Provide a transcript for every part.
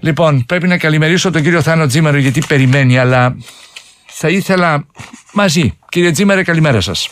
Λοιπόν, πρέπει να καλημερίσω τον κύριο Θάνο Τζίμερο γιατί περιμένει, αλλά θα ήθελα μαζί. Κύριε Τζίμερε, καλημέρα σας.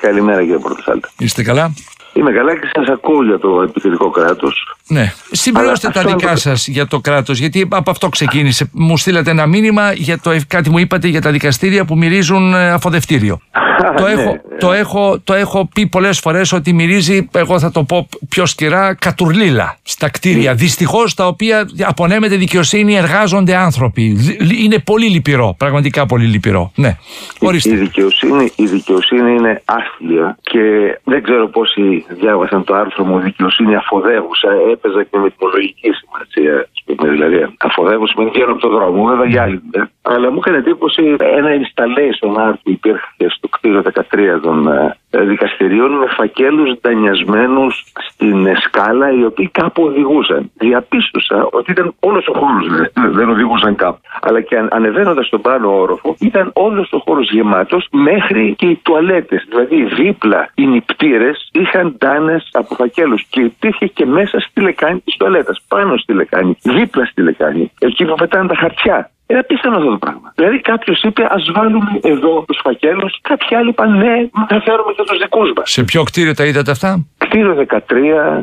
Καλημέρα κύριε Πρωτοσάλτα. Είστε καλά; Είμαι καλά και σας ακούω για το επιθετικό κράτος. Ναι. Συμπληρώστε τα δικά το... σας για το κράτος, γιατί από αυτό ξεκίνησε. Μου στείλατε ένα μήνυμα για το κάτι μου είπατε για τα δικαστήρια που μυρίζουν ε, αφοδευτήριο. το, ναι. έχω, το, έχω, το έχω πει πολλές φορές ότι μυρίζει, εγώ θα το πω πιο σκυρά, κατουρλίλα στα κτίρια. Ναι. Δυστυχώς τα οποία απονέμεται δικαιοσύνη, εργάζονται άνθρωποι. Είναι πολύ λυπηρό, πραγματικά πολύ λυπηρό. Ναι. Η, δικαιοσύνη, η δικαιοσύνη είναι άθλια και δεν ξέρω πόσοι διάβασαν το άρθρο μου δικαιοσύνη αφοδεύουσα, έπαιζα και με τιμολογική σημασία. Δηλαδή, αφοδεύω σημαίνει βγαίνω από τον δρόμο, βέβαια για άλλη Αλλά μου έκανε εντύπωση ένα installation art που υπήρχε στο κτίριο 13 των ε, δικαστηρίων με φακέλους ντανιασμένους στην σκάλα οι οποίοι κάπου οδηγούσαν. Διαπίστωσα ότι ήταν όλος ο χώρος, δεν οδηγούσαν κάπου. Αλλά και ανεβαίνοντας στον πάνω όροφο ήταν όλος ο χώρος γεμάτος μέχρι και οι τουαλέτες. Δηλαδή δίπλα οι νηπτήρες είχαν ντάνες από φακέλους και υπήρχε και μέσα στη λεκάνη της τουαλέτας. Πάνω στη λεκάνη, δίπλα στη λεκάνη. Εκεί που πετάνε τα χαρτιά. Είναι απίθανο αυτό το πράγμα. Δηλαδή κάποιος είπε ας βάλουμε εδώ τους φακέλους, κάποιοι άλλοι είπαν ναι, θα φέρουμε και τους δικούς μας. Σε ποιο κτίριο τα είδατε αυτά; Κτίριο 13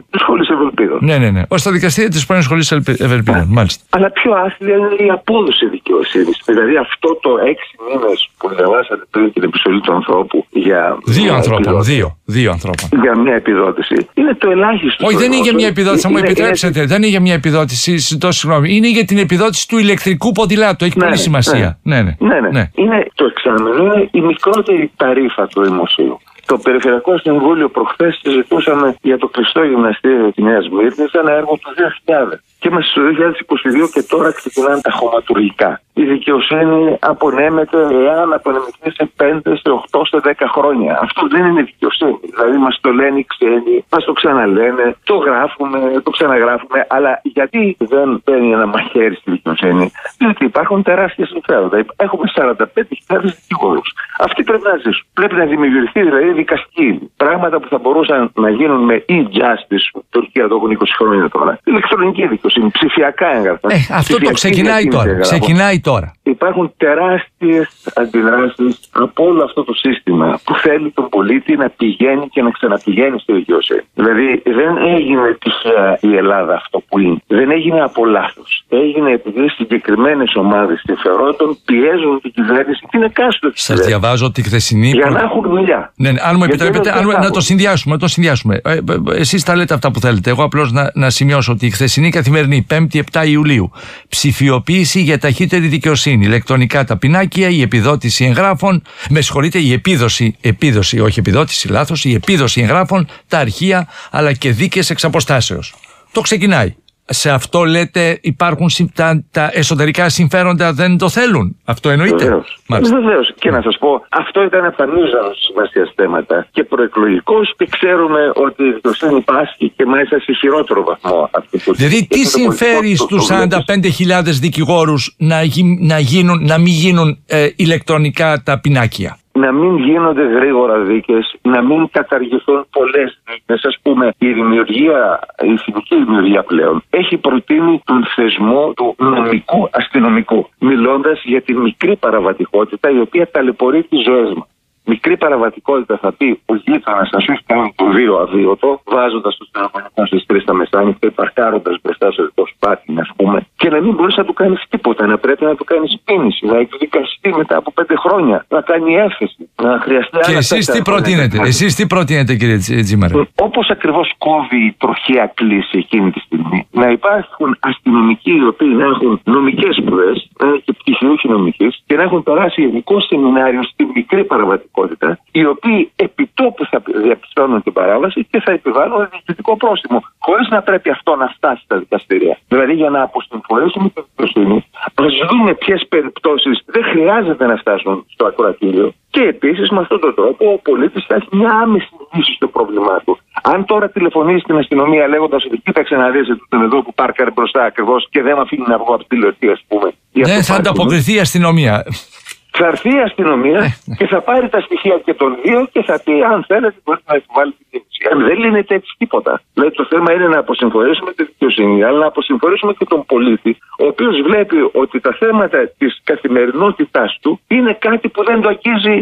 τη Σχολής Ευελπίδων. Ναι, ναι, ναι. Ω τα δικαστήρια της πρώην Σχολής Ευελπίδων, ναι. μάλιστα. Αλλά πιο άθλια είναι η απόδοση δικαιοσύνης. Δηλαδή αυτό το έξι μήνες που διαβάσατε πριν την επιστολή του ανθρώπου για. Δύο ανθρώπων, δύο. Δύο ανθρώπων. Για μια επιδότηση. Είναι το ελάχιστο. Όχι, δεν είναι για μια επιδότηση, θα μου επιτρέψετε. Δεν είναι για μια επιδότηση, συγγνώμη. Είναι για την επιδότηση του ηλεκτρικού ποδηλάτου. Έχει ναι, πολύ σημασία. Ναι. Ναι, ναι. ναι, ναι. Είναι το εξάμεινο, είναι η μικρότερη ταρήφα του δημοσίου. Το Περιφερειακό Συμβούλιο προχθές συζητούσαμε για το κλειστό γυμναστήριο της Νέας Μύρνης, ένα έργο του 2000. Και είμαστε στο 2022 και τώρα ξεκινάνε τα χωματουργικά. Η δικαιοσύνη απονέμεται εάν απονεμηθεί σε 5, σε 8, σε 10 χρόνια. Αυτό δεν είναι δικαιοσύνη. Δηλαδή μας το λένε οι ξένοι, μας το ξαναλένε, το γράφουμε, το ξαναγράφουμε. Αλλά γιατί δεν παίρνει ένα μαχαίρι στη δικαιοσύνη, Διότι υπάρχουν τεράστια συμφέροντα. Έχουμε 45.000 δικηγόρους. Αυτοί πρέπει να ζήσουν. Πρέπει να δημιουργηθεί δηλαδή δικαστική. Πράγματα που θα μπορούσαν να γίνουν με e-justice, Τουρκία το έχουν 20 χρόνια τώρα. Ηλεκτρονική δικαιοσύνη, ψηφιακά έγγραφα. Ε, αυτό το ξεκινάει τώρα. Ξεκινάει τώρα. Υπάρχουν τεράστιες αντιδράσεις από όλο αυτό το σύστημα που θέλει τον πολίτη να πηγαίνει και να ξαναπηγαίνει στη δικαιοσύνη. Δηλαδή δεν έγινε τυχαία η Ελλάδα αυτό που είναι. Δεν έγινε από λάθος. Έγινε επειδή συγκεκριμένες ομάδες συμφερόντων πιέζουν την κυβέρνηση την εκάστοτε. Σας διαβάζω τη χθεσινή. Για να έχουν δουλειά. Ναι, ναι αν μου επιτρέπετε, αν, να το συνδυάσουμε. το συνδυάσουμε. Ε, ε, ε Εσείς τα λέτε αυτά που θέλετε. Εγώ απλώς να, να σημειώσω ότι η χθεσινή καθημερινή, 5η 7 Ιουλίου, ψηφιοποίηση για ταχύτερη δικαιοσύνη. Ηλεκτρονικά τα πινάκια, η επιδότηση εγγράφων. Με συγχωρείτε, η επίδοση, επίδοση, όχι επιδότηση, λάθος, η επίδοση εγγράφων, τα αρχεία αλλά και δίκες εξ Το ξεκινάει σε αυτό λέτε υπάρχουν τα, τα εσωτερικά συμφέροντα δεν το θέλουν. Αυτό εννοείται. Βεβαίως. Και να σας πω, αυτό ήταν από τα μείζωνα σημασία θέματα και προεκλογικό και ξέρουμε ότι η δικαιοσύνη πάσχει και μάλιστα σε χειρότερο βαθμό. Δηλαδή, τι συμφέρει στους 45.000 δικηγόρους να, να, να μην γίνουν ε, ηλεκτρονικά τα πινάκια; Να μην γίνονται γρήγορα δίκες, να μην καταργηθούν πολλές δίκες. Α πούμε, η δημιουργία, η ηθική δημιουργία πλέον έχει προτείνει τον θεσμό του νομικού αστυνομικού, μιλώντας για τη μικρή παραβατικότητα η οποία ταλαιπωρεί τις ζωές μας μικρή παραβατικότητα θα πει ο γείτονας να σου έχει κάνει το βίο αβίωτο, βάζοντας το τηλεφωνικό στις τρεις τα μεσάνυχτα, παρκάροντα μπροστά σε το σπάτι, ας πούμε, και να μην μπορείς να του κάνεις τίποτα, να πρέπει να του κάνεις κίνηση, να εκδικαστεί μετά από πέντε χρόνια, να κάνει έφεση, να χρειαστεί Και εσείς τι προτείνετε, εσείς τι προτείνετε, κύριε Τζίμαρε; Όπως ακριβώς κόβει η τροχαία κλίση εκείνη τη στιγμή, να υπάρχουν αστυνομικοί οι οποίοι να έχουν νομικές σπουδές, να έχουν και πτυχιούχοι νομική και να έχουν περάσει ειδικό σεμινάριο στη μικρή παραβατικότητα οι οποίοι επιτόπου θα διαπιστώνουν την παράβαση και θα επιβάλλουν διοικητικό πρόστιμο, χωρίς να πρέπει αυτό να φτάσει στα δικαστήρια. Δηλαδή, για να αποσυμφορήσουμε την δικαιοσύνη, να δούμε ποιες περιπτώσεις δεν χρειάζεται να φτάσουν στο ακροατήριο. Και επίσης, με αυτόν τον τρόπο, ο πολίτης θα έχει μια άμεση λύση στο πρόβλημά του. Αν τώρα τηλεφωνήσει στην αστυνομία λέγοντας ότι κοίταξε να δεις τον εδώ που πάρκαρε μπροστά ακριβώς και δεν με αφήνει να βγω από τη τηλεορτή, ας πούμε. Δεν θα ανταποκριθεί η αστυνομία. Θα έρθει η αστυνομία ε, ναι. και θα πάρει τα στοιχεία και των δύο και θα πει: Αν θέλετε, μπορείτε να επιβάλλετε την Δεν λύνεται έτσι τίποτα. Δηλαδή το θέμα είναι να αποσυμφορήσουμε τη δικαιοσύνη, αλλά να αποσυμφορήσουμε και τον πολίτη, ο οποίος βλέπει ότι τα θέματα της καθημερινότητάς του είναι κάτι που δεν το αγγίζει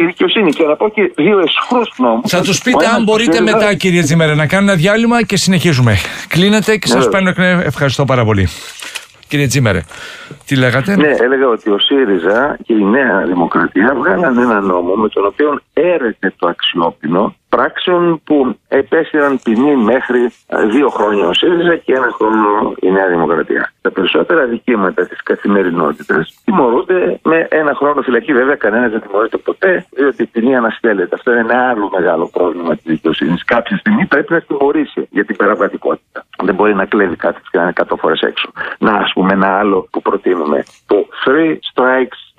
η δικαιοσύνη. Και να πω και δύο εσχρού νόμου. Θα τους πείτε αν μπορείτε μετά, κύριε Τζίμερε, να κάνουμε ένα διάλειμμα και συνεχίζουμε. Κλείνετε και σας ναι. παίρνω. Ευχαριστώ πάρα πολύ. Κύριε Τζίμερε, τι λέγατε; Ναι, έλεγα ότι ο ΣΥΡΙΖΑ και η Νέα Δημοκρατία βγάλαν ένα νόμο με τον οποίο έρεται το αξιόπινο πράξεων που επέστηραν ποινή μέχρι δύο χρόνια ο ΣΥΡΙΖΑ και ένα χρόνο η Νέα Δημοκρατία. Τα περισσότερα δικήματα της καθημερινότητας τιμωρούνται με ένα χρόνο φυλακή. Βέβαια, κανένας δεν τιμωρείται ποτέ, διότι η ποινή αναστέλλεται. Αυτό είναι ένα άλλο μεγάλο πρόβλημα της δικαιοσύνης. Κάποια στιγμή πρέπει να τιμωρήσει για την παραβατικότητα. Δεν μπορεί να κλέβει κάτι και να είναι 100 φορές έξω. Να, ας πούμε, ένα άλλο που προτείνουμε. Το three strikes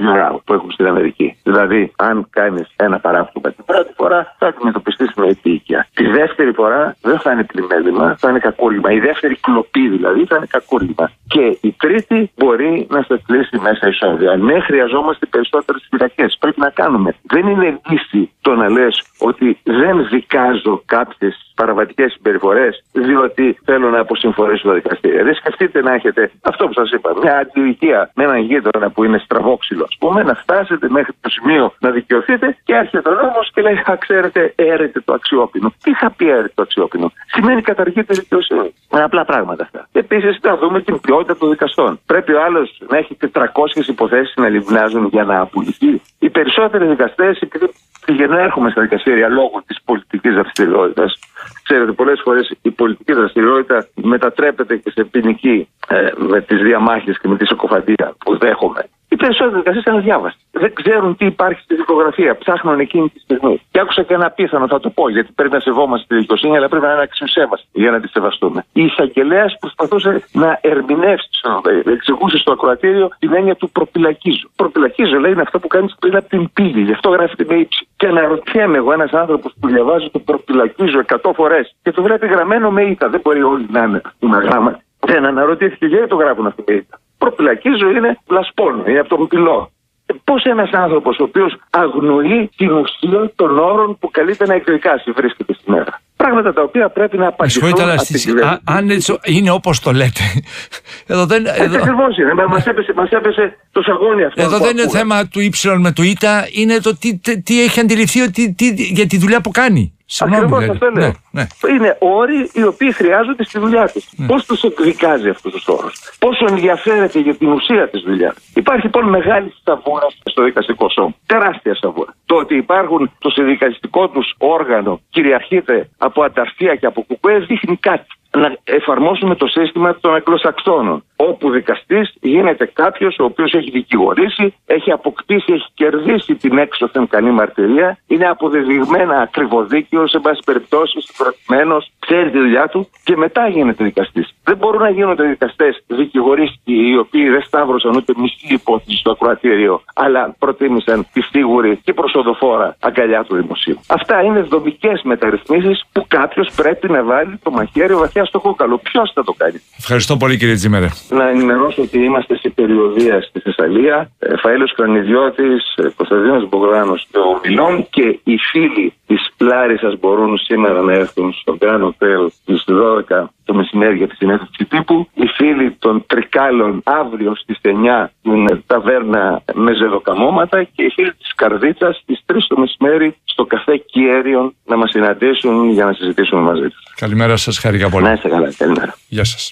που έχουμε στην Αμερική. Δηλαδή, αν κάνεις ένα παράπτωμα την πρώτη φορά, θα αντιμετωπιστείς με επίοικια. Τη δεύτερη φορά δεν θα είναι πλημέλημα, θα είναι κακούργημα. Η δεύτερη κλοπή δηλαδή θα είναι κακούργημα. Και η τρίτη μπορεί να σε κλείσει μέσα εισόδια. Ναι, χρειαζόμαστε περισσότερες φυλακές. Πρέπει να κάνουμε. Δεν είναι λύση το να λες ότι δεν δικάζω κάποιες παραβατικές συμπεριφορές διότι θέλω να αποσυμφορήσω τα δικαστήρια. Δεν σκεφτείτε να έχετε αυτό που σας είπα, μια αντιοικία με έναν γείτονα που είναι στραβόξυλο πούμε, να φτάσετε μέχρι το σημείο να δικαιωθείτε και έρχεται ο νόμο και λέει: Α, ξέρετε, έρετε το αξιόπινο. Τι θα πει έρετε το αξιόπινο; Σημαίνει καταργείται δικαιοσύνη. Με απλά πράγματα αυτά. Επίσης, να δούμε την ποιότητα των δικαστών. Πρέπει ο άλλος να έχει 400 υποθέσεις να λιμνάζουν για να απολυθεί. Οι περισσότεροι δικαστές, επειδή πηγαίνουν έρχομαι στα δικαστήρια λόγω της πολιτικής δραστηριότητας, Ξέρετε, πολλές φορές η πολιτική δραστηριότητα μετατρέπεται και σε ποινική ε, με τις διαμάχες και με τη σοκοφαντία που δέχομαι. Οι περισσότεροι δικαστές είναι αδιάβαστοι. Δεν ξέρουν τι υπάρχει στη δικογραφία. Ψάχνουν εκείνη τη στιγμή. Και άκουσα και ένα πίθανο, θα το πω, γιατί πρέπει να σεβόμαστε τη δικαιοσύνη, αλλά πρέπει να είναι αξιοσέβαστη για να τη σεβαστούμε. Η εισαγγελέας προσπαθούσε να ερμηνεύσει, να εξηγούσε στο ακροατήριο την έννοια του προπυλακίζου. Προπυλακίζου λέει είναι αυτό που κάνεις πριν από την πύλη, γι' αυτό γράφεται με ύψη. Και αναρωτιέμαι εγώ ένας άνθρωπος που διαβάζει το προπυλακίζου 100 φορές και το βλέπει γραμμένο με ήττα. Δεν μπορεί όλοι να είναι γράμμα. Δεν αναρωτήθηκε γιατί το γράφουν αυτή με ήττα προπυλακίζω είναι λασπών, είναι από τον πυλό. Ε, Πώς ένας άνθρωπος ο οποίος αγνοεί την ουσία των όρων που καλείται να εκδικάσει βρίσκεται στη μέρα. Πράγματα τα οποία πρέπει να απαντηθούν. αλλά αν είναι όπως το λέτε. Εδώ δεν. Εδώ... Ακριβώς είναι. Μα έπεσε, μας έπεσε το σαγόνι αυτό. Εδώ δεν είναι θέμα του Y με το Ι, είναι το τι, τι, τι έχει αντιληφθεί ότι, τι, για τη δουλειά που κάνει. Ακριβώς δηλαδή. αυτό λέω. Ναι, ναι. Είναι όροι οι οποίοι χρειάζονται στη δουλειά τη. Ναι. Πώς τους εκδικάζει αυτούς τους όρους, Πόσο ενδιαφέρεται για την ουσία της δουλειάς; Υπάρχει λοιπόν μεγάλη σταβούρα στο δικαστικό σώμα. Τεράστια σταβούρα. Το ότι υπάρχουν το συνδικαλιστικό τους όργανο κυριαρχείται από αταρχία και από κουκουές δείχνει κάτι να εφαρμόσουμε το σύστημα των Αγγλοσαξώνων. Όπου δικαστής γίνεται κάποιος ο οποίος έχει δικηγορήσει, έχει αποκτήσει, έχει κερδίσει την έξωθεν κανή μαρτυρία, είναι αποδεδειγμένα ακριβοδίκαιος, σε πάση περιπτώσει, συγκροτημένο, ξέρει τη δουλειά του και μετά γίνεται δικαστής. Δεν μπορούν να γίνονται δικαστές δικηγορίστικοι οι οποίοι δεν σταύρωσαν ούτε μισή υπόθεση στο ακροατήριο, αλλά προτίμησαν τη σίγουρη και προσοδοφόρα αγκαλιά του δημοσίου. Αυτά είναι δομικές μεταρρυθμίσεις που κάποιος πρέπει να βάλει το μαχαίρι βαθιά στο κόκαλο. Ποιος θα το κάνει; Ευχαριστώ πολύ κύριε Τζίμερε. Να ενημερώσω ότι είμαστε σε περιοδία στη Θεσσαλία. Ε, Φαέλο Κρανιδιώτη, ε, Κωνσταντίνος Μπογράνο και ο Μιλών και οι φίλοι της Λάρισας μπορούν σήμερα να έρθουν στο Grand Hotel στι 12 το μεσημέρι για τη συνέντευξη τύπου. Οι φίλοι των Τρικάλων αύριο στις 9 στην ταβέρνα με ζεδοκαμώματα και οι φίλοι της Καρδίτσας στις 3 το μεσημέρι στο καφέ Κιέριον να μας συναντήσουν για να συζητήσουμε μαζί τους. Καλημέρα σας, χαρικά πολύ. Να είστε καλά, καλημέρα. Γεια σας.